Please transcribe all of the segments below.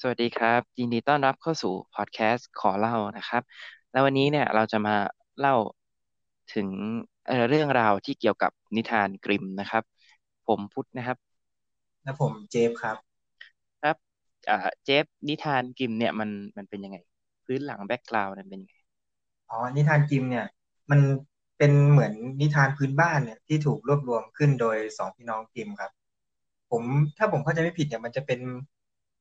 สวัสดีครับ ยินดีต้อนรับเข้าสู่พอดแคสต์ขอเล่านะครับ แล้ววันนี้เนี่ยเราจะมาเล่าถึงเอ่อเรื่องราวที่เกี่ยวกับนิทานกริมม์นะครับ ผมพุทธนะครับ และผมเจฟครับ ครับอ่าเจฟนิทานกริมม์เนี่ยมันมันเป็นยังไง พื้นหลัง background มันเป็นยังไงอ๋อนิทานกริมม์เนี่ย มันเป็นเหมือนนิทานพื้นบ้านเนี่ยที่ถูกรวบรวมขึ้นโดยสองพี่น้องกริมม์ครับ ผมถ้าผมเข้าใจไม่ผิดเนี่ยมันจะเป็น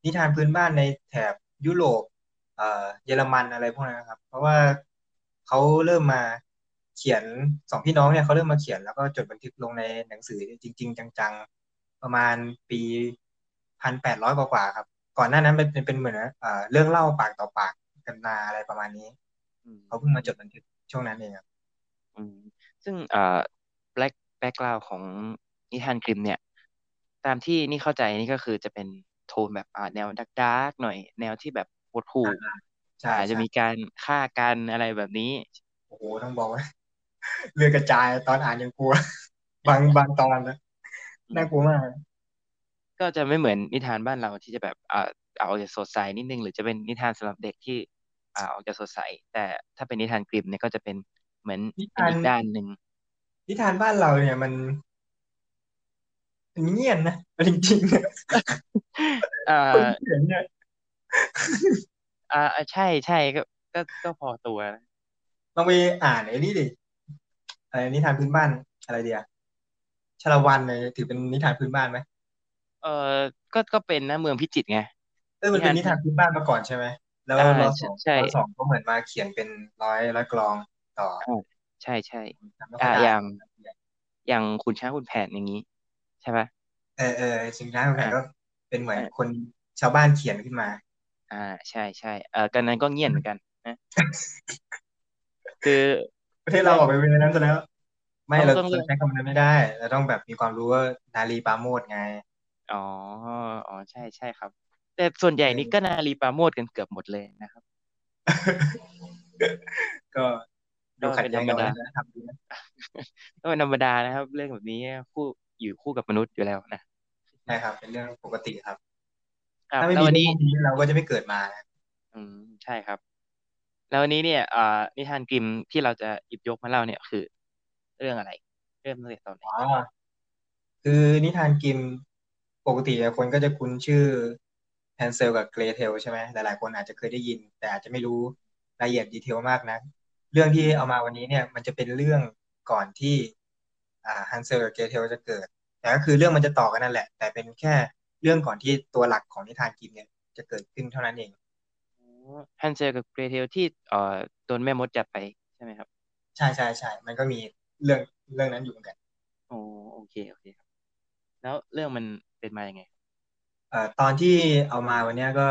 นิทานพื้นบ้านในแถบยุโรปเอ่อเยอรมันอะไรพวกนั้นครับ เพราะว่าเขาเริ่มมาเขียนสองพี่น้องเนี่ยเขาเริ่มมาเขียนแล้วก็จดบันทึกลงในหนังสือจริง ๆ จังๆ ประมาณปีพันแปดร้อยกว่าๆครับ ก่อนหน้านั้นเป็นเป็นเหมือนเอ่อเรื่องเล่าปากต่อปากกันมาอะไรประมาณนี้อืมเขาเพิ่งมาจดบันทึกช่วงนั้นเองครับอืมซึ่งเอ่อ back background ของนิทานกริมม์เนี่ย ตามที่นี่เข้าใจนี่ก็คือจะเป็น โทนแบบอ่าแนว dark dark หน่อย แนวที่แบบหดหู่ใช่อ่าจะใช่มีการฆ่ากันอะไรแบบนี้ โอ้โหต้องบอกว่าเลือดกระจายตอนอ่านยังกลัว บางบางตอนนะน่ากลัวมาก ก็จะไม่เหมือนนิทานบ้านเราที่จะแบบอ่าเอาอกจะสดใสนิดนึง หรือจะเป็นนิทานสำหรับเด็กที่อ่าออกจะสดใส แต่ถ้าเป็นนิทานกริมเนี่ยก็จะเป็นเหมือนนิทานเป็นอีกด้านหนึ่งนิทานบ้านเราเนี่ยมันมัน เงียบนะเอาจริงๆเนี่ยอ่คนาเขียนเนี่ยอ่าอ่าใช่ใช่ก็ก็ก็พอตัวนะลองไปอ่านไอ้นี่ดิอะไรนิทานพื้นบ้านอะไรเดียชาละวันเนี่ยถือเป็นนิทานพื้นบ้านไหมเออก็ก็เป็นนะเมืองพิจิตรไงเออมันเป็นนินิทานพื้นทานพื้นบ้านมาก่อนใช่ไหมแล้วอ่ารอสองใช่ใช่รอสองก็เหมือนมาเขียนเป็นร้อยร้อยกลองต่ออ่าใช่ใช่จำไม่อ่าค่อยได้อย่าง อย่างขุนช้างขุนแผนอย่างนี้ ใช่ปะเออเออสิงห์ช้างแผนก็อ่าเป็นเหมือนคอ่านชาวบ้านเขียนขึ้นมา อ่า ใช่ใช่เออกันนั้นก็เงียบเหมือนกันนะคือประเทศเราเรื่องออกไปเป็นอย่างนั้นซะแล้ว ไม่เราต้องต้องเรื่องเราใช้คำนั้นไม่ได้เราต้องแบบมีความรู้ว่านารีปราโมชไง อ๋ออ๋อใช่ใช่ครับ แต่ส่วนใหญ่นี่ก็เออนารีปราโมทย์กันเกือบหมดเลยนะครับ ก็ดูก็ขัดแย้งกับวัเป็นธรรมดาฒนธรรมดีนะก็เป็นธรรมดานะครับ เรื่องแบบนี้คู่ อยู่คู่กับมนุษย์อยู่แล้วนะนะครับ เป็นเรื่องปกติครับ ครับถ้าไม่แล้ววันนี้มีเรื่องพวกนี้เราก็จะไม่เกิดมานะอืมใช่ครับ แล้ววันนี้เนี่ยอ่านิทานกริมที่เราจะหยิบยกมาเล่าเนี่ยคือ เรื่องอะไร เริ่มตั้งแต่ตอนไหนอ๋อคือนิทานกิมปกติอะคนก็จะคุ้นชื่อแฮนเซลกับเกรเทลใช่ไหมหลายๆคนอาจจะเคยได้ยิน แต่อาจจะไม่รู้รายละเอียดดีเทลมากนะ เรื่องที่เอามาวันนี้เนี่ย มันจะเป็นเรื่องก่อนที่อ่า ฮันเซลกับเกรเทลจะเกิด แต่ก็คือเรื่องมันจะต่อกันนั่นแหละ แต่เป็นแค่เรื่องก่อนที่ตัวหลักของนิทานกิมเนี่ยจะเกิดขึ้นเท่านั้นเองฮันเซลกับเกรเทลที่เอ่อโดนแม่มดจับไปใช่ไหมครับ ใช่ใช่ใช่มันก็มีเรื่องเรื่องนั้นอยู่เหมือนกันโอ้โอเคโอเคครับ แล้วเรื่องมันเป็นมายังไงเอ่อตอนที่เอามาวันเนี้ยก็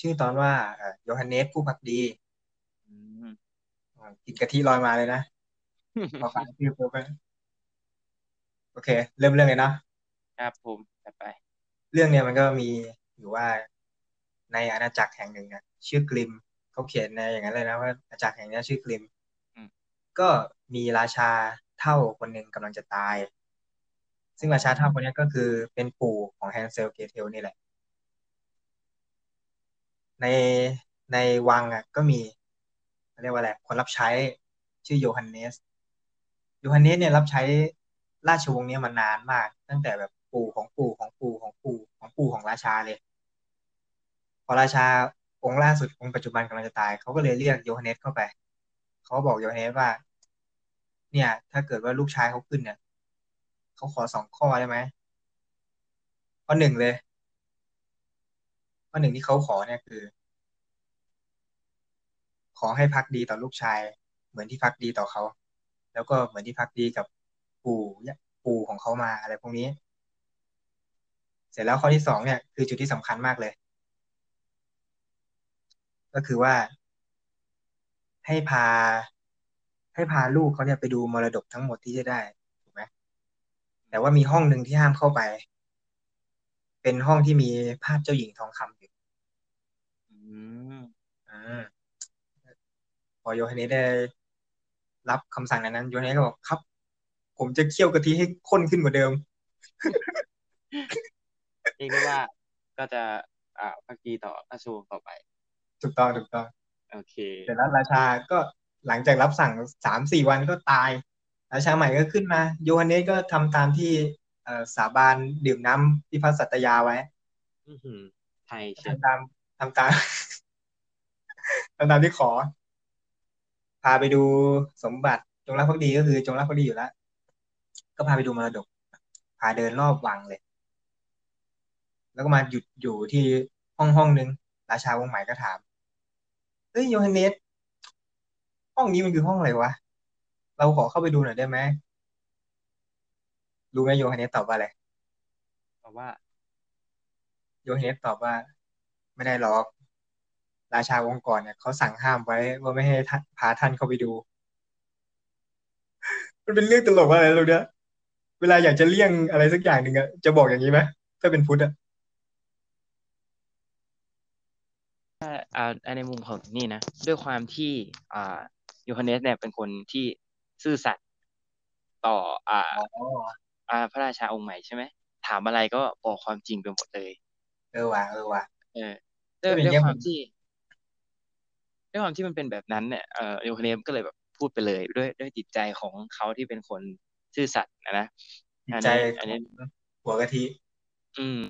ชื่อตอนว่าเอ่อโยฮันเนสผู้พักดีอืมอ่ากินกะทิลอยมาเลยนะพอฟังชื่อปุ๊บก็ โอเค เริ่มเรื่องเลยเนาะครับผมจัดไป เรื่องเนี้ยมันก็มีอยู่ว่าในอาณาจักรแห่งหนึ่งอะชื่อกลิมเขาเขียนในอย่างนั้นเลยนะว่าอาณาจักรแห่งเนี้ยชื่อกลิมอืมก็มีราชาเฒ่าคนหนึ่งกำลังจะตายอ๋ซึ่งราชาเฒ่าคนอเนี้ยก็คือเป็นปู่ของแฮนเซลเกรเทลนี่แหละ ในในวังอะ ก็มีเขาเรียกว่าอะไรคนรับใช้ชื่อโยฮันเนสโยฮันเนสเนี่ยรับใช้ ราชวงศ์นี้มานนานมาก ตั้งแต่แบบปู่ของปู่ของปู่ของปู่ของปู่ของราชาเลย พอราชาองค์ล่าสุดองค์ปัจจุบันกำลังจะตายเขาก็เลยเรียกโยฮันเนสเข้าไปเขาบอกโยฮันเนสว่า เนี่ย ถ้าเกิดว่าลูกชายเขาขึ้นเนี่ยเขาขอสองข้อได้ไหมข้อหนึ่งเลยข้อหนึ่งที่เขาขอเนี่ยคือ ขอให้ภักดีต่อลูกชาย เหมือนที่ภักดีต่อเขาแล้วก็เหมือนที่ภักดีกับ ปู่เนี่ยปู่ของเขามาอะไรพวกนี้ เสร็จแล้วข้อที่สองเนี่ย คือจุดที่สำคัญมากเลย ก็คือว่า ให้พา ให้พาลูกเขาเนี่ยไปดูมรดกทั้งหมดที่จะได้ถูกไหมแต่ว่ามีห้องหนึ่งที่ห้ามเข้าไป เป็นห้องที่มีภาพเจ้าหญิงทองคำอยู่อืมอ่าพอโยฮันเนสได้รับคำสั่งนั้นนั้นโยฮันเนสก็บอกครับ ผมจะเคี่ยวกะทิให้ข้นขึ้นกว่าเดิมเรียกได้ว่าก็จะอ่าพักดีต่อราชวงศ์ต่อไป ถูกต้องถูกต้องโอเคเสร็จแล้วราชาก็หลังจากรับสั่งสามสี่วันก็ตาย ราชาใหม่ก็ขึ้นมา โยฮันเนสก็ทำตามที่เอ่อสาบานดื่มน้ำที่พระสัตยาไว้อื้อหือไทยเชียวทำตามทำตามทำตามที่ขอ พาไปดูสมบัติจงรักภักดีก็คือจงรักภักดีอยู่แล้ว ก็พาไปดูมรดก พาเดินรอบวังเลย แล้วก็มาหยุดอยู่ที่ห้องห้องนึง ราชาวงศ์ใหม่ก็ถาม เฮ้ยโยฮันเนส ห้องนี้มันคือห้องอะไรวะ เราขอเข้าไปดูหน่อยได้ไหม รู้ไหมโยฮันเนสตอบว่าอะไรเพราะว่า โยฮันเนสตอบว่า ไม่ได้หรอก ราชาวงศ์ก่อนเนี่ยเขาสั่งห้ามไว้ว่าไม่ให้ท่านพาท่านเข้าไปดู มันเป็นเรื่องตลกมากเลยตรงเนี้ย เวลาอยากจะเลี่ยงอะไรสักอย่างหนึ่งอะจะบอกอย่างนี้ไหมถ้าเป็นพุทธอะอ่าในมุมของนี่นะด้วยความที่อ่าโยฮันเนสเนี่ยเป็นคนที่ซื่อสัตย์ต่ออ่าอ๋ออ่าพระราชาองค์ใหม่ใช่ไหมถามอะไรก็บอกความจริงไปหมดเลยเออว่ะเออว่ะเออด้วยถ้าเป็นด้วยเงี้ยคผวามมที่ด้วยความที่มันเป็นแบบนั้นเนี่ยเอ่อโยฮันเนสก็เลยแบบพูดไปเลยด้วยด้วยจิตใจของเขาที่เป็นคน ซื่อสัตย์นะนะจิตอันใจนี้ขอันอนี้งหัวกะทิ อืม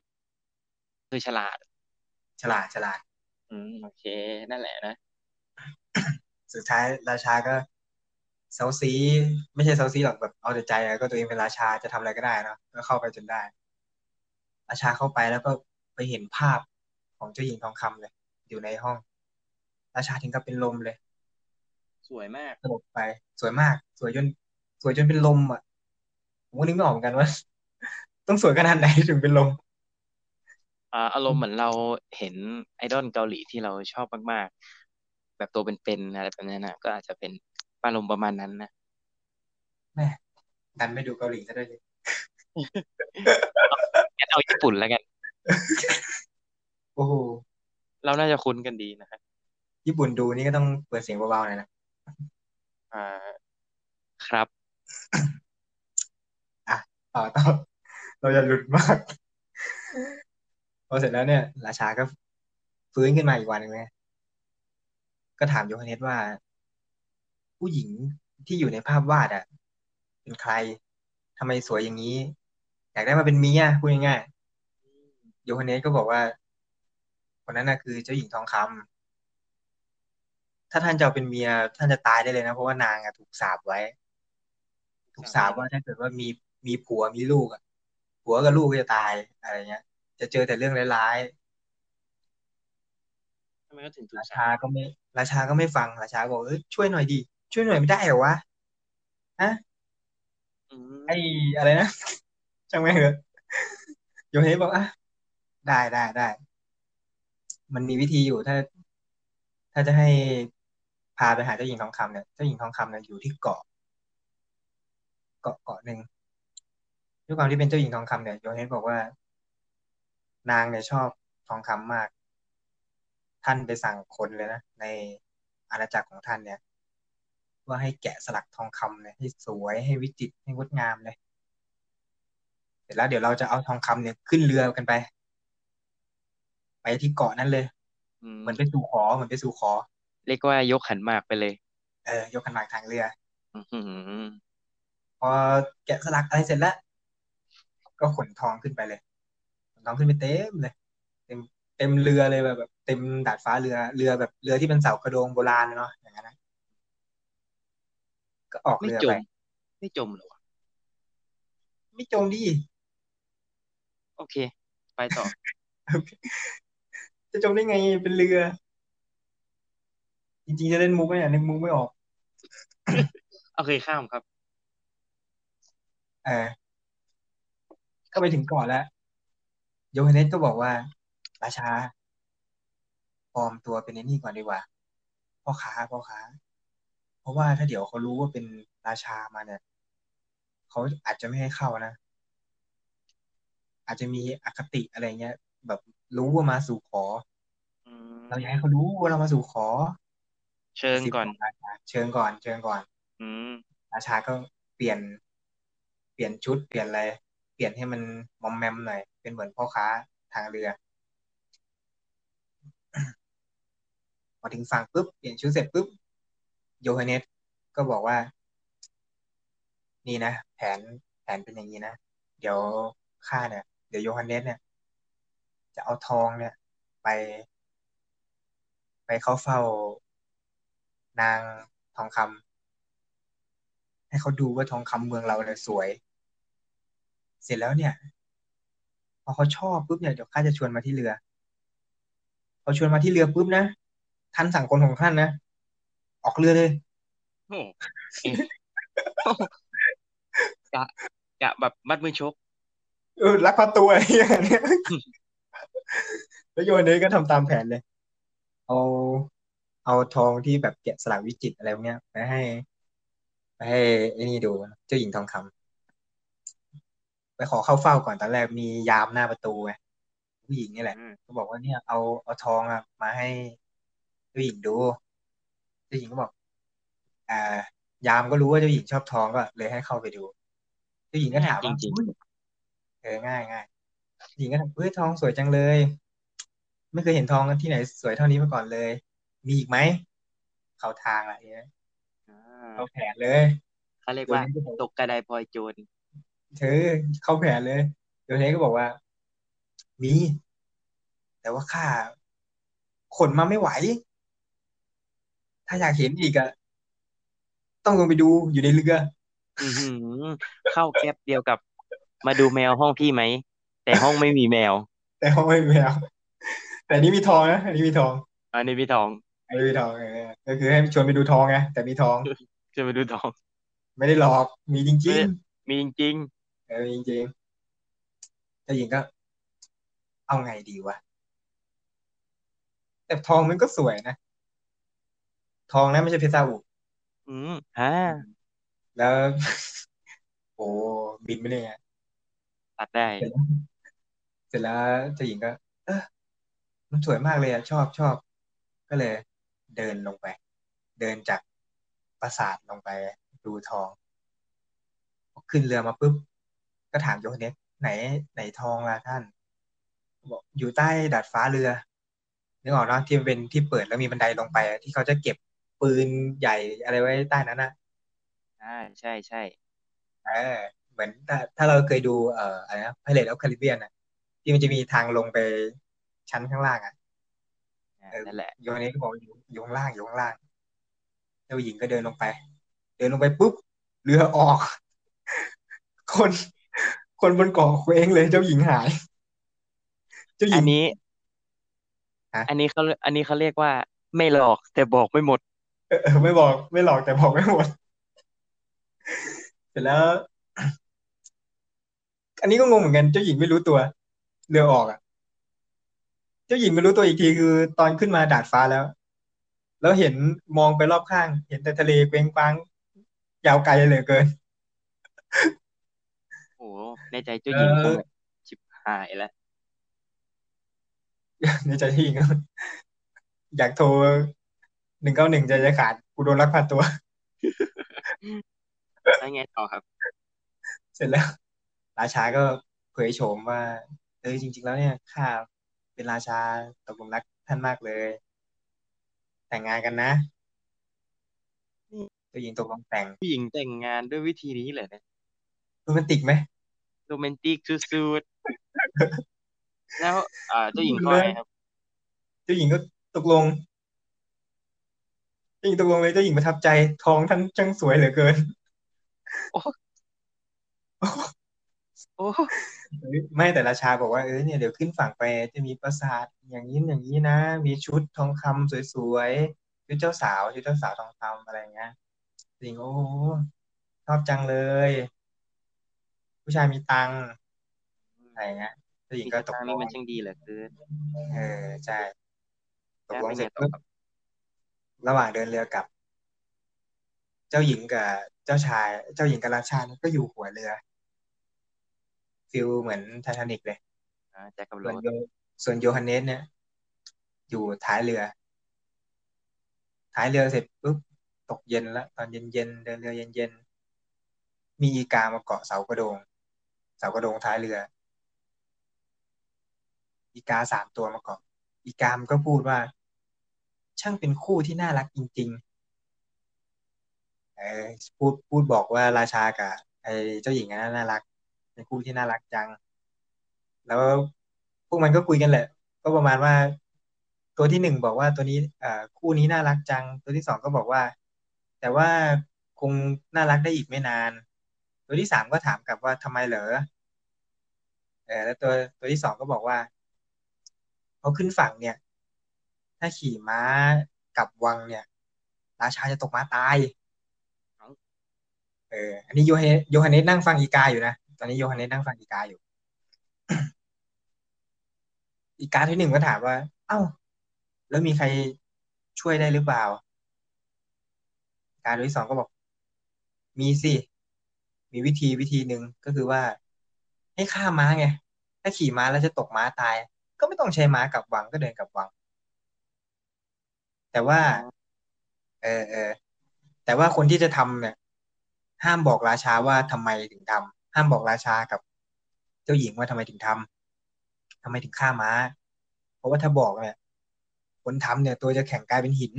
คือฉลาด ฉลาดฉลาด อืมโอเค นั่นแหละนะ สุดท้ายราชาก็เซาซี ไม่ใช่เซาซีหรอกแบบเอาแต่ใจอะก็ตัวเองเป็นราชาจะทำอะไรก็ได้เนอะก็เข้าไปจนได้ ราชาเข้าไปแล้วก็ไปเห็นภาพของเจ้าหญิงทองคำเลย อยู่ในห้อง ราชาถึงกับเป็นลมเลย สวยมากสลบไป สวยมาก สวยจนสวยจนเป็นลมอะ ผมก็นึกไม่ออกเหมือนกันว่า ต้องสวยขนาดไหนถึงเป็นลมอ่าอารมณ์เหมือนเราเห็นไอดอลเกาหลีที่เราชอบมากๆ แบบตัวเป็นๆอะไรแบบนี้นะก็อาจจะเป็นอารมณ์ประมาณนั้นนะแม่ดันไม่ดูเกาหลีซะด้วยสิงั้นเอาญี่ปุ่นแล้วกัน โอ้โหเราน่าจะคุ้นกันดีนะครับญี่ปุ่นดูนี่ก็ต้องเปิดเสียงเบาๆหน่อยนะอ่า ครับอะ ต่อต่อเราจะหลุดมากพอเสร็จแล้วเนี่ย ราชาก็ฟื้นขึ้นมาอีกวันหนึ่งเลยก็ถามโยฮันเนสว่า ผู้หญิงที่อยู่ในภาพวาดอะ เป็นใครทำไมสวยอย่างนี้ อยากได้มาเป็นเมียพูดง่ายๆโยฮันเนสก็บอกว่า คนนั้นน่ะคือเจ้าหญิงทองคำถ้าท่านจะเป็นเมียท่านจะตายได้เลยนะ เพราะว่านางอะถูกสาปไว้ ถูกสาปว่าถ้าเกิดว่ามี มีผัวมีลูกอะผัวกับลูกก็จะตายอะไรเงี้ย จะเจอแต่เรื่องร้ายทำไมก็ถึงๆถูกราสาชาก็ไม่ ราชาก็ไม่ฟังราชาบอกเอ้ยช่วยหน่อยดิช่วยหน่อยไม่ได้เหรอวะฮะอืมไอ้อะไรนะช่างไม่งเถอะโยเฮบอกอะได้ได้ได้ มันมีวิธีอยู่ถ้า ถ้าจะให้พาไปหาเจ้าหญิงทองคำเนี่ยเจ้าหญิงทองคำเนี่ยอยู่ที่เกาะ เกาะเกาะหนึ่ง ด้วยความที่เป็นเจ้าหญิงทองคำเนี่ยโยเฮนบอกว่า นางเนี่ยชอบทองคำมาก ท่านไปสั่งคนเลยนะในอาณาจักรของท่านเนี่ย ว่าให้แกะสลักทองคำเนี่ยให้สวยให้วิจิตรให้งดงามเลยเสร็จแล้วเดี๋ยวเราจะเอาทองคำเนี่ยขึ้นเรือกันไป ไปที่เกาะนั้นเลยอืมเหมือนไปสู่ขอเหมือนไปสู่ขอ เรียกว่ายกขันหมากไปเลย เออยกขันหมากทางเรืออือหือพอแกะสลักอะไรเสร็จแล้ว ก็ขนทองขึ้นไปเลยขนทองขึ้นไปเต็มเลย เต็มเต็มเรือเลยแบบแบบ เต็มดาดฟ้าเรือเรือแบบเรือที่เป็นเสากระโดงโบราณเนาะอย่างนั้นนะก็ออกไม่เรือจไปมไม่จมเหรอวะไม่จมดิโอเค ไปต่อ จะจมได้ไงเป็นเรือ จริงๆจะเล่นมุกไหมเนี่ยนึกมุกไม่ออกโอเคข้ามครับ เออ ก็ไปถึงเกาะแล้ว โยฮันเนสก็บอกว่า ราชาปลอมตัวเป็นไอ้นี่ก่อนดีกว่า พ่อค้าพ่อค้า เพราะว่าถ้าเดี๋ยวเขารู้ว่าเป็นราชามาเนี่ยเขาอาจจะไม่ให้เข้านะ อาจจะมีอคติอะไรเงี้ย แบบรู้ว่ามาสู่ขออืเราอยากมให้เขารู้ว่าเรามาสู่ขอ เชิงสิบก่อนของราชาเชิญก่อน เชิญก่อน อืมราชาก็เปลี่ยน เปลี่ยนชุดเปลี่ยนอะไร เปลี่ยนให้มันมอมแมมหน่อย เป็นเหมือนพ่อค้าทางเรือพอถึงฝั่งปุ๊บเปลี่ยนชุดเสร็จปุ๊บโยฮันเนสก็บอกว่า นี่นะแผนแผนเป็นอย่างนี้นะเดี๋ยวข้าเนี่ยเดี๋ยวโยฮันเนสเนี่ย จะเอาทองเนี่ย ไป ไปเข้าเฝ้านางทองคำให้เขาดูว่าทองคำเมืองเราเนี่ยสวย เสร็จแล้วเนี่ย พอเขาชอบปุ๊บเนี่ยเดี๋ยวข้าจะชวนมาที่เรือพอชวนมาที่เรือปุ๊บนะท่านสั่งคนของท่านนะออกเรือเลยโอ้เอ๊ะโอ้กะกะแบบมัดมือชกเออลักพาตัวอะไรอย่างเงี้ยแล้วโยนเนสก็ทำตามแผนเลย เอาเอาทองที่แบบแกะสลักวิจิตรอะไรพวกเนี้ยไปให้ไปให้ไอ้นี่ดูเจ้าหญิงทองคำไป ขอเข้าเฝ้าก่อนตอนแรกมียามหน้าประตูไงผู้หญิงนี่แหละอืมก็บอกว่าเนี่ยเอาเอาทองอะมาให้เจ้าหญิงดูเจ้าหญิงก็บอกอ่ายามก็รู้ว่าเจ้าหญิงชอบทองก็เลยให้เข้าไปดู เจ้าหญิงก็ง่ายถามจว่าริงอุ๊ยเออง่ายง่ายหญิงก็ถามเฮ้ยทองสวยจังเลย ไม่เคยเห็นทองที่ไหนสวยเท่านี้มาก่อนเลย มีอีกไหมเข้าทางอะไรเงี้ยๆอ่าเข้าแผนเลยเขาเรียกโยว่าเนสก็บอกตกกระไดพลอยโจร เธอเข้าแผนเลยโยเนสก็บอกว่า มี แต่ว่าข้าขนมาไม่ไหว ถ้าอยากเห็นอีกอะต้องลงไปดูอยู่ในเรืออือหือเข้าแก๊ปเดียวกับมาดูแมวห้องพี่ไหม แต่ห้องไม่มีแมว แต่เขาไม่มีแมว แต่อันนี้มีทองนะอันนี้มีทองอันนี้พี่ทองอันนี้มีทองเออก็คือให้ชวนไปดูทองไงแต่มีทองจะไปดูทอง ไม่ได้หลอกมีจไม่ริงได้มีจริงๆ เออมีจริงๆเจ้าหญิงก็ เอาไงดีวะ แต่ทองมันก็สวยนะ ทองนะไม่ใช่เพชรซาอุๆอืมฮ่าแล้ว โอ้บินไปเลยไงตัดได้ เสร็จแล้วเสร็จแล้วเจ้าหญิงก็ เออมันสวยมากเลยอะชอบชอบ ก็เลย เดินลงไป เดินจากปราสาทลงไป ดูทองพอขึ้นเรือมาปุ๊บ ก็ถามโยฮันเนสไหนไหนทองล่ะท่าน บอกอยู่ใต้ดาดฟ้าเรือนึกออกเนอะที่มันเป็นที่เปิดแล้วมีบันไดลงไปอะที่เขาจะเก็บปืนใหญ่อะไรไว้ใต้นั้นนะอ่าใช่ใช่เออเหมือนถ้าถ้าเราเคยดูเอ่ออะไรนะ Pirates of Caribbean อะ ที่มันจะมีทางลงไปชั้นข้างล่างอะอ่าเออนั่นแหละโยนนี้ก็บอกอยู่อยู่ข้างล่างอยู่ข้างล่างเจ้าหญิงก็เดินลงไป เดินลงไปปุ๊บเรือออก คน คนบนเกาะเคว้งเลยเจ้าหญิงหาย เจ้าหญิอังนนี้ ฮะ อันนี้เขาอันนี้เขาเรียกว่า ไม่หลอกแต่บอกไม่หมด เออเออไม่บอกไม่หลอกแต่บอกไม่หมด เสร็จแล้ว อันนี้ก็งงเหมือนกันเจ้าหญิงไม่รู้ตัว เรือออกอะ เจ้าหญิงไม่รู้ตัวอีกทีคือตอนขึ้นมาดาดฟ้าแล้ว แล้วเห็นมองไปรอบข้าง เห็นแต่ทะเลเกว้งกว้าง ยาวไกลเหลือเกินโอ้โห ในใจเอเจ้าหญิงคงอแบบชิบหายแล้ว ในใจที่หญิงอยากโทรหนึ่งเก้าหนึ่งใจจะขาดกูโดนลักพาตัว แล้วไงต่อครับ เสร็จแล้ว ราชาก็เผยโฉมว่า เออจริง ๆ แล้วเนี่ยข้าเป็นราชาตกหลุมรักท่านมากเลย แต่งงานกันนะเจ้าหญิงตกลงแต่งผู้หญิงแต่งงานด้วยวิธีนี้เลยนะโรแมนติกไหม โรแมนติกสุดๆแล้วอ่าเจ้าหญิงเขาว่าไงครับ เจ้าหญิงก็ตกลง เจ้าหญิงตกลงเลยเจ้าหญิงประทับใจทองท่านช่างสวยเหลือเกิน โอ้โอ้ไม่แต่ราชาบอกว่าเออเนี่ยเดี๋ยวขึ้นฝั่งไปจะมีปราสาทอย่างนี้อย่างนี้นะ มีชุดทองคำสวยๆชุดเจ้าสาวชุดเจ้าสาวทองคำอะไรอย่างเงี้ยจริงโอ้ชอบจังเลย ผู้ชายมีตังค์อะไรอย่างเงี้ยเจ้าหญิงมีก็สตกตางค์ลนี่งมันช่างดีเหลือเกินเออใช่ตกแล้วลงเป็นเสร็ไงจต่อปุ๊บครับระหว่างเดินเรือกลับ เจ้าหญิงกับเจ้าชาย เจ้าหญิงกับราชาเนี่ยก็อยู่หัวเรือฟิลเหมือนไททานิกเลยอ่าแจ็คกับส่โรวนสโยส่วนโยฮันเนสเนี่ย อยู่ท้ายเรือ ท้ายเรือเสร็จปุ๊บตกเย็นแล้วตอนเย็นเย็นเดินเรือเย็นเย็นมีอีกามาเกาะเสากระโดงเสากระโดงท้ายเรือ อีกาสามตัวมาเกาะอีกามนก็พูดว่า ช่างเป็นคู่ที่น่ารักจริงๆเออพูดพูดบอกว่าราชากับไอ้เจ้าหญิงนั้นน่ารัก เป็นคู่ที่น่ารักจัง แล้วพวกมันก็คุยกันแหละ ก็ประมาณว่าตัวที่หนึ่งบอกว่าตัวนี้เอ่อคู่นี้น่ารักจัง ตัวที่สองก็บอกว่า แต่ว่าคงน่ารักได้อีกไม่นาน ตัวที่สามก็ถามกลับว่าทำไมเหรอ เออแล้วตัวตัวที่สองก็บอกว่าเขาขึ้นฝั่งเนี่ย ถ้าขี่ม้ากลับวังเนี่ย ราชาจะตกม้าตายเออ อันนี้โยเฮโยฮันเนสนั่งฟังอีกาอยู่นะ ตอนนี้โยฮันเนสนั่งฟังอีกาอยู่ อีกาที่หนึ่งก็ถามว่า เอ้า แล้วมีใครช่วยได้หรือเปล่าอีกาตัวที่สองก็บอก มีสิ มีวิธีวิธีหนึ่งก็คือว่า ให้ฆ่าม้าไง ถ้าขี่ม้าแล้วจะตกม้าตาย ก็ไม่ต้องใช้ม้ากลับวังก็เดินกลับวัง แต่ว่า เออเออแต่ว่าคนที่จะทำเนี่ย ห้ามบอกราชาว่าทำไมถึงทำห้ามบอกราชากับ เจ้าหญิงว่าทำไมถึงทำทำไมถึงฆ่าม้า เพราะว่าถ้าบอกเนี่ย คนทำเนี่ย ตัวจะแข็งกลายเป็นหิน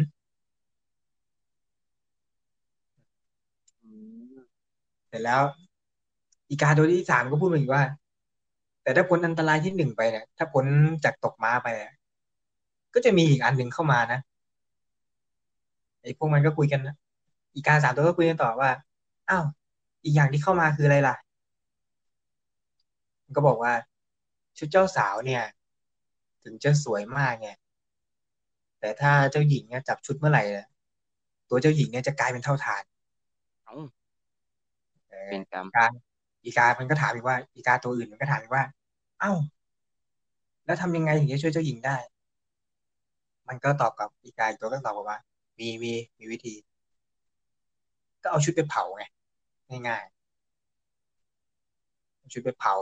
อืมเสร็จแล้ว อีกาตัวที่สามก็พูดมาอีกว่า แต่ถ้าพ้นอันตรายที่หนึ่งไปเนี่ยถ้าพ้นจากตกม้าไปอะก็จะมีอีกอันหนึ่งเข้ามานะไอ้พวกมันก็คุยกันนะอีกาสามตัวก็คุยกันต่อว่าอ้าวอีกอย่างที่เข้ามาคืออะไรล่ะ มันก็บอกว่า ชุดเจ้าสาวเนี่ย ถึงจะสวยมากไงแต่ถ้าเจ้าหญิงเนี่ยจับชุดเมื่อไหร่เนี่ยตัวเจ้าหญิงเนี่ยจะกลายเป็นเท่าฐานเอ้าเออเป็นกรรมอีกา อีกา มันก็ถามอีกว่าอีกาตัวอื่นมันก็ถามอีกว่า เอ้า แล้วทำยังไงถึงจะช่วยเจ้าหญิงได้ มันก็ตอบกับอีกาอีกตัวก็ตอบว่า มีมีมีวิธี ก็เอาชุดไปเผาไงง่ายๆชุดไปเผา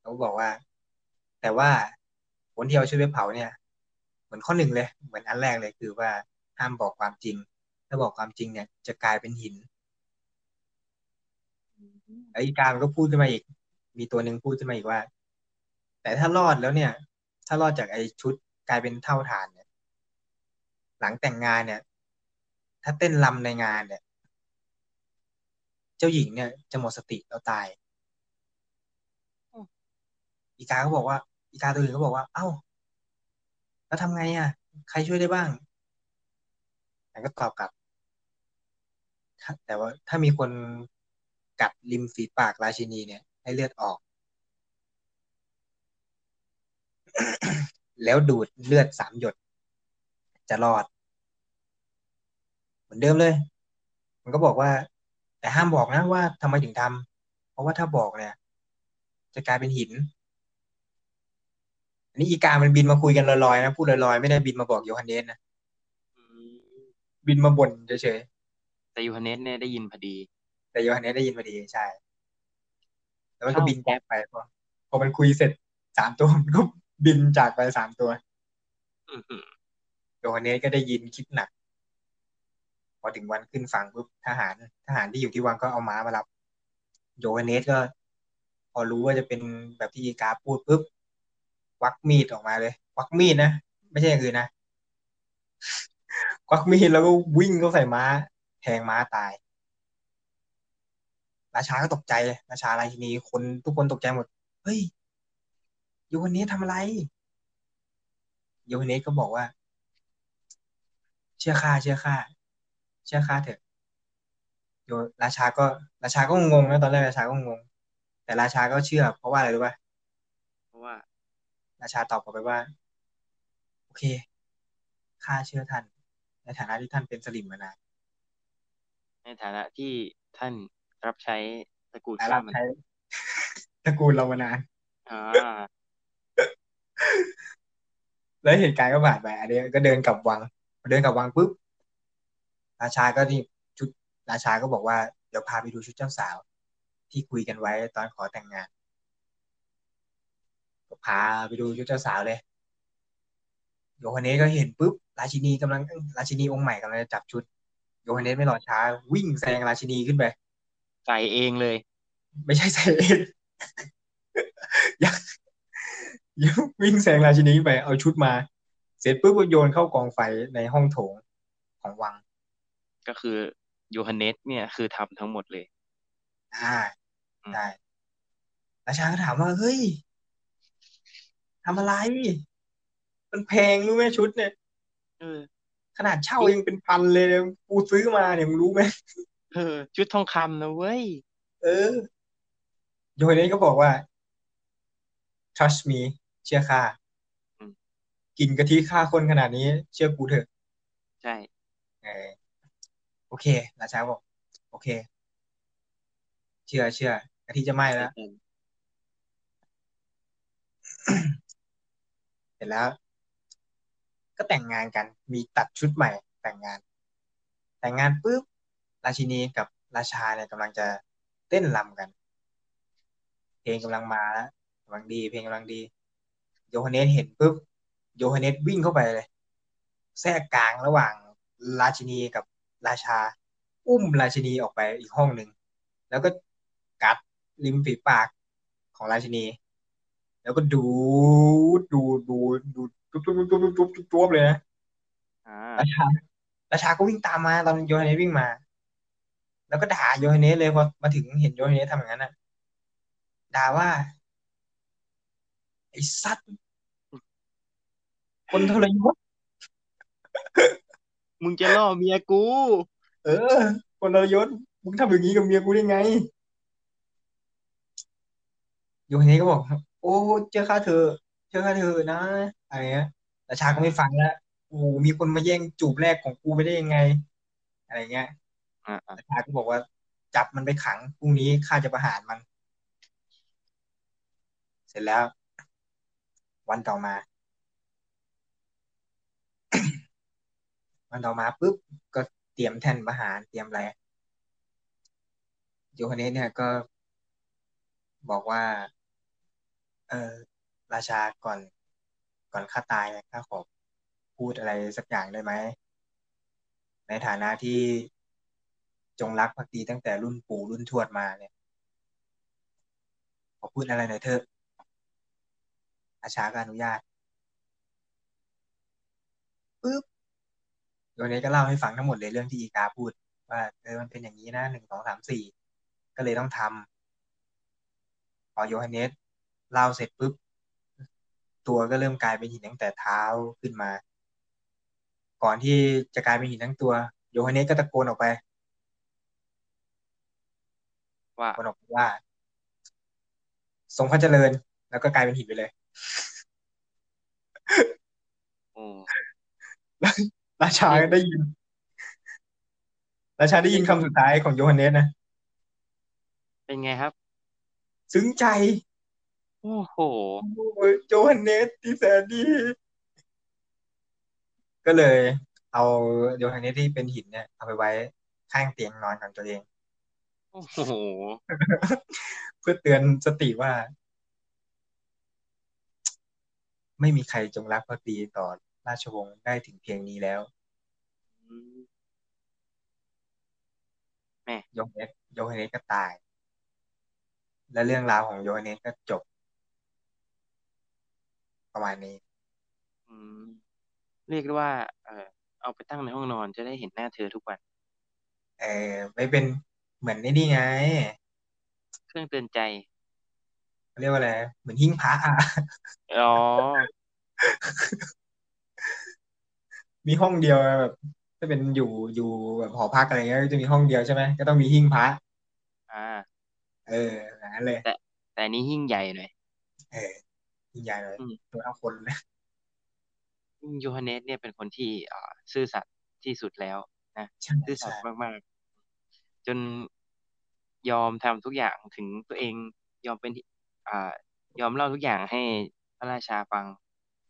เขาบอกว่า แต่ว่าคนที่เอาชุดไปเผาเนี่ย เหมือนข้อหนึ่งเลย เหมือนอันแรกเลยคือว่าห้ามบอกความจริง ถ้าบอกความจริงเนี่ยจะกลายเป็นหิน แล้วอีกามันก็พูดขึ้นมาอีก มีตัวหนึ่งพูดขึ้นมาอีกว่า แต่ถ้ารอดแล้วเนี่ย ถ้ารอดจากไอ้ชุดกลายเป็นเท่าฐานเนี่ย หลังแต่งงานเนี่ย ถ้าเต้นรำในงานเนี่ย เจ้าหญิงเนี่ย จะหมดสติแล้วตาย อีกาก็บอกว่า อีกาตัวอื่นก็บอกว่า เอ้า แล้วทำไงอะ ใครช่วยได้บ้างมันก็ตอบกลับแต่ว่าถ้ามีคน กัดริมฝีปากราชินีเนี่ย ให้เลือดออก แล้วดูดเลือดสามหยด จะรอด เหมือนเดิมเลย มันก็บอกว่า แต่ห้ามบอกนะว่าทำไมถึงทำเพราะว่าถ้าบอกเนี่ย จะกลายเป็นหินอันนี้อีกามันบินมาคุยกันลอยๆนะพูดลอยๆไม่ได้บินมาบอกโยฮันเนสนะอืมบินมาบ่นเฉยแต่ยูฮันเนสเนี่ยได้ยินพอดีๆ แต่โยฮันเนสได้ยินพอดีใช่ แล้วมันก็เข้าบินแก๊จากปไปพอพอมันคุยเสร็จสามตัวมันก็บินจากไปสามตัวอื้อหือโยฮันเนสก็ได้ยินคิดหนัก พอถึงวันขึ้นฝั่งปุ๊บทหารทหารที่อยู่ที่วังก็เอาม้ามารับ โยฮันเนสก็ พอรู้ว่าจะเป็นแบบที่อีกาพูดปุ๊บควักมีดออกมาเลยควักมีดนะไม่ใช่อย่างอื่นนะควักมีดแล้วก็วิ่งเข้าใส่ม้าแทงม้าตาย ราชาก็ตกใจเลยราชาราชินีคนทุกคนตกใจหมด เฮ้ยโยฮันเนสทำอะไรโยฮันเนสก็บอกว่า เชื่อข้าเชื่อข้าเชื่อข้าเถอะโยราชาก็ ราชาก็งงนะตอนแรกราชาก็งง แต่ราชาก็เชื่อ เพราะว่าอะไรรู้ป่ะเพราะว่า ราชาตอบกลับไปว่า โอเคข้าเชื่อท่าน ในฐานะที่ท่านเป็นสลิมมานานในฐานะที่ท่าน รับใช้ตระกูลแต่ข้ารับมันใช้ตระกูลเรามานานอ่าแล้วเหตุการณ์ก็ผ่านไปอันนี้ก็เดินกลับวังพอเดินกลับวังปุ๊บราชาก็นี่ชุดราชาก็บอกว่าเดี๋ยวพาไปดูชุดเจ้าสาว ที่คุยกันไว้ตอนขอแต่งงานก็พาไปดูชุดเจ้าสาวเลยโยฮันเนสก็เห็นปุ๊บราชินีกำลังราชินีองค์ใหม่กำลังจะจับชุดโยฮันเนสไม่รอช้า วิ่งแซงราชินีขึ้นไป ใส่เองเลย ไม่ใช่ใส่เองยังยังวิ่งแซงราชินีขึ้นไปเอาชุดมา เสร็จปุ๊บก็โยนเข้ากองไฟในห้องโถงของวัง ก็คือโยฮันเนสเนี่ยคือทำทั้งหมดเลยอ่าอืมได้ราชาก็ถามว่าเฮ้ยทำอะไร มันแพงรู้ไหมชุดเนี่ยเออขนาดเช่ายังเป็นพันเลย กูซื้อมาเนี่ยมึงรู้ไหม เออ ชุดทองคำนะเว้ย เออโยฮันเนสก็บอกว่า trust me เชื่อข้าอืม กินกะทิฆ่าคนขนาดนี้ เชื่อกูเถอะใช่ เออโอเค ราชาบอก โอเค เชื่อเชื่อกะทิจะไหม้แล้ว เสร็จแล้ว ก็แต่งงานกัน มีตัดชุดใหม่ แต่งงาน แต่งงานปุ๊บ ราชินีกับราชาเนี่ยกำลังจะเต้นรำกัน เพลงกำลังมาแล้วกำลังดี เพลงกำลังดี โยฮันเนสเห็นปุ๊บโยฮันเนสวิ่งเข้าไปเลย แทรกกลางระหว่างราชินีกับราชา อุ้มราชินีออกไปอีกห้องหนึ่ง แล้วก็กัดริมฝีปากของราชินี แล้วก็ดูดดูดดูดดูดจุ๊บจุ๊บจุ๊บจุ๊บจุ๊บจุ๊บเลยนะราชาราชาก็วิ่งตามมา ตอนโยฮันเนสวิ่งมา แล้วก็ด่าโยฮันเนสเลยพอมาถึงเห็นโยฮันเนสทำอย่างนั้นน่ะด่าว่า ไอ้สัตว์คนทรยศมึงจะล่อเมียกู เออ คนทรยศมึงทำอย่างนี้กับเมียกูได้ไงโยฮันเนสก็บอก โอ้เจอข้าเธอะเจอข้าเธอะนะอะไรเงี้ยราชาก็ไม่ฟังแล้วโอ้โหมีคนมาแย่งจูบแรกของกูไปได้ยังไง อะไรเงี้ย อาอ่าราชาก็บอกว่า จับมันไปขังพรุ่งนี้ข้าจะประหารมัน เสร็จแล้ว วันต่อมา วันต่อมาปุ๊บก็เตรียมแท่นประหารเตรียมอะไรโยฮันเนสเนี่ยก็บอกว่า เออราชาก่อนก่อนข้าตายข้าขอพูดอะไรสักอย่างได้ไหม ในฐานะที่ จงรักภักดีตั้งแต่รุ่นปู่รุ่นทวดมาเนี่ยขอพูดอะไรหน่อยเถอะราชาก็อนุญาตปุ๊บโยเนสก็เล่าให้ฟังทั้งหมดเลยเรื่องที่อีกาพูด ว่าเออมันเป็นอย่างนี้นะหนึ่งสองสามสี่ก็เลยต้องทำพอโยฮันเนสเล่าเสร็จปุ๊บตัวก็เริ่มกลายเป็นหินตั้งแต่เท้าขึ้นมา ก่อนที่จะกลายเป็นหินทั้งตัวโยฮันเนสก็ตะโกนออกไป ว่าตะโกนออกไปว่า ทรงพระเจริญ แล้วก็กลายเป็นหินไปเลยโอ้ราชาก็ได้ยิน ราชาได้ยินคำสุดท้ายของโยฮันเนสนะ เป็นไงครับ ซึ้งใจ โอ้โหโอ้ยโยฮันเนสที่แสนดี ก็เลย เอาโยฮันเนสที่เป็นหินเนี่ย เอาไปไว้ข้างเตียงนอนของตัวเอง โอ้โห เพื่อเตือนสติว่า ไม่มีใครจงรักภักดีต่อราชวงศ์ได้ถึงเพียงนี้แล้วอืมโยฮันเนสโยฮันเนสก็ตาย และเรื่องราวของโยฮันเนสก็จบ ประมาณนี้ อืม เรียกได้ว่า เออเอาไปตั้งในห้องนอนจะได้เห็นหน้าเธอทุกวัน เออไม่เป็น เหมือนไอ้นี่ไง เครื่องเตือนใจเขาเรียกว่าอะไร เหมือนหิ้งพระอะ อ๋อ มีห้องเดียวแบบถ้าเป็นอยู่อยู่แบบหอพักอะไรเงี้ยก็จะมีห้องเดียวใช่ไหมก็ต้องมีหิ้งพระ อ่า เอออย่างนั้นเลย แต่อันนี้ยิ่งใหญ่หน่อย เออยิ่งใหญ่เลยอืม ตัวเท่าคนเลยโยฮันเนสเนี่ยเป็นคนที่อ่าซื่อสัตย์ที่สุดแล้วนะใช่ซื่อสัตใช่ย์มากๆ จนยอมทำทุกอย่างถึงตัวเองยอมเป็นอ่ายอมเล่าทุกอย่างให้พระราชาฟัง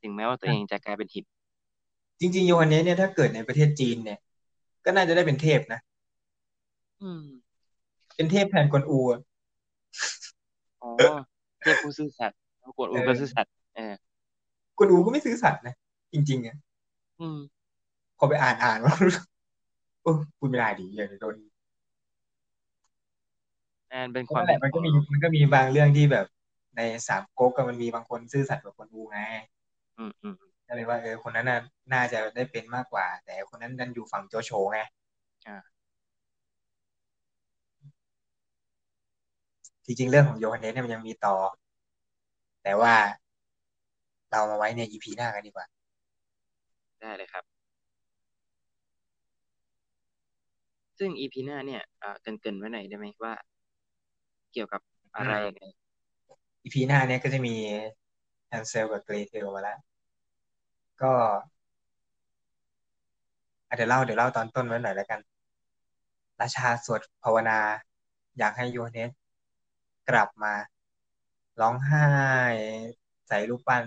ถึงแม้ว่าตัวเองจะกลายเป็นหินจริงๆโยฮันเนสเนี่ยถ้าเกิดในประเทศจีนเนี่ย ก็น่าจะได้เป็นเทพนะอืม เป็นเทพแทนกวนอูอะอ๋อเทพผู้ซื่อสัตย์แล้วกวนอูเออก็ซื่อสัตย์เออกวนอูก็ไม่ซื่อสัตย์นะจริงๆอะอืมพอไปอ่านอ่านว่าโอ้พูดไม่ได้ดิอย่าโดน นั่นเป็นเพควาราะมนั่นแหเห็ละนมันขก็องมีมันก็มีบางเรื่องที่แบบในสามก๊กอะมันมีบางคนซื่อสัตย์กว่ากวนอูไงอืมอืมใช่ก็เลยว่าเออคนนั้นน่ะน่าจะได้เป็นมากกว่า แต่คนนั้นดันอยู่ฝั่งโจโฉไงอ่าจริงๆเรื่องของโยฮันเนสเนี่ยมันยังมีต่อ แต่ว่าเรามาไว้ในอีพีหน้ากันดีกว่า ได้เลยครับ ซึ่ง EP หน้าเนี่ยอ่าเกริ่นๆไว้หน่อยได้ไหมว่า เกี่ยวกับอะไรยังไง EP หน้าเนี่ยก็จะมีแฮนเซลกับเกรเทลมาแล้ว ก็อะเดี๋ยวเล่าเดี๋ยวเล่าตอนต้นไว้หน่อยแล้วกัน ราชาสวดภาวนา อยากให้โยฮันเนสกลับมา ร้องไห้ใส่รูปปั้น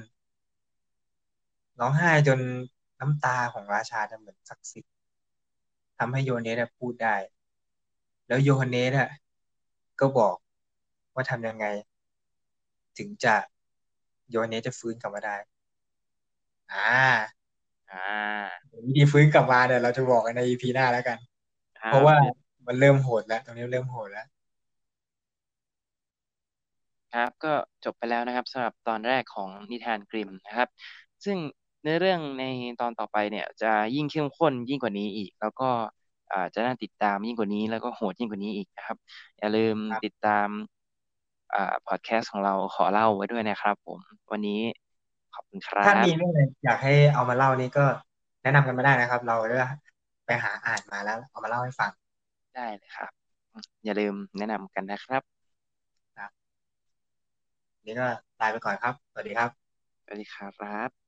ร้องไห้จนน้ำตาของราชาจะเหมือนศักดิ์สิทธิ์ทำให้โยฮันเนสอะพูดได้ แล้วโยฮันเนสอะก็บอก ว่าทำยังไง ถึงจะโยฮันเนสจะฟื้นกลับมาได้ อ่า อ่าวิธีฟื้นกลับมาเนี่ยเราจะบอกกันใน EP หน้าแล้วกัน เพราะว่าครับมันเริ่มโหดแล้ว ตรงนี้เริ่มโหดแล้ว ครับก็จบไปแล้วนะครับสำหรับตอนแรกของนิทานกริมนะครับ ซึ่งเนื้อเรื่องในตอนต่อไปเนี่ย จะยิ่งเข้มข้นยิ่งกว่านี้อีก แล้วก็อ่าจะน่าติดตามยิ่งกว่านี้แล้วก็โหดยิ่งกว่านี้อีกนะครับ อย่าลืมครับติดตามอ่า พอดแคสต์ของเราขอเล่าไว้ด้วยนะครับ ผมวันนี้ขอบคุณครัถ้ามีเรื่บองอะไรอยากให้เอามาเล่านี่ก็แนะนำกันมาได้นะครับ เราจะไปหาอ่านมาแล้ว เอามาเล่าให้ฟังได้เลยครับ อย่าลืมแนะนำกันนะครับครับ นี่ก็ลาไปก่อนครับ สวัสดีครับ สวัสดีครับ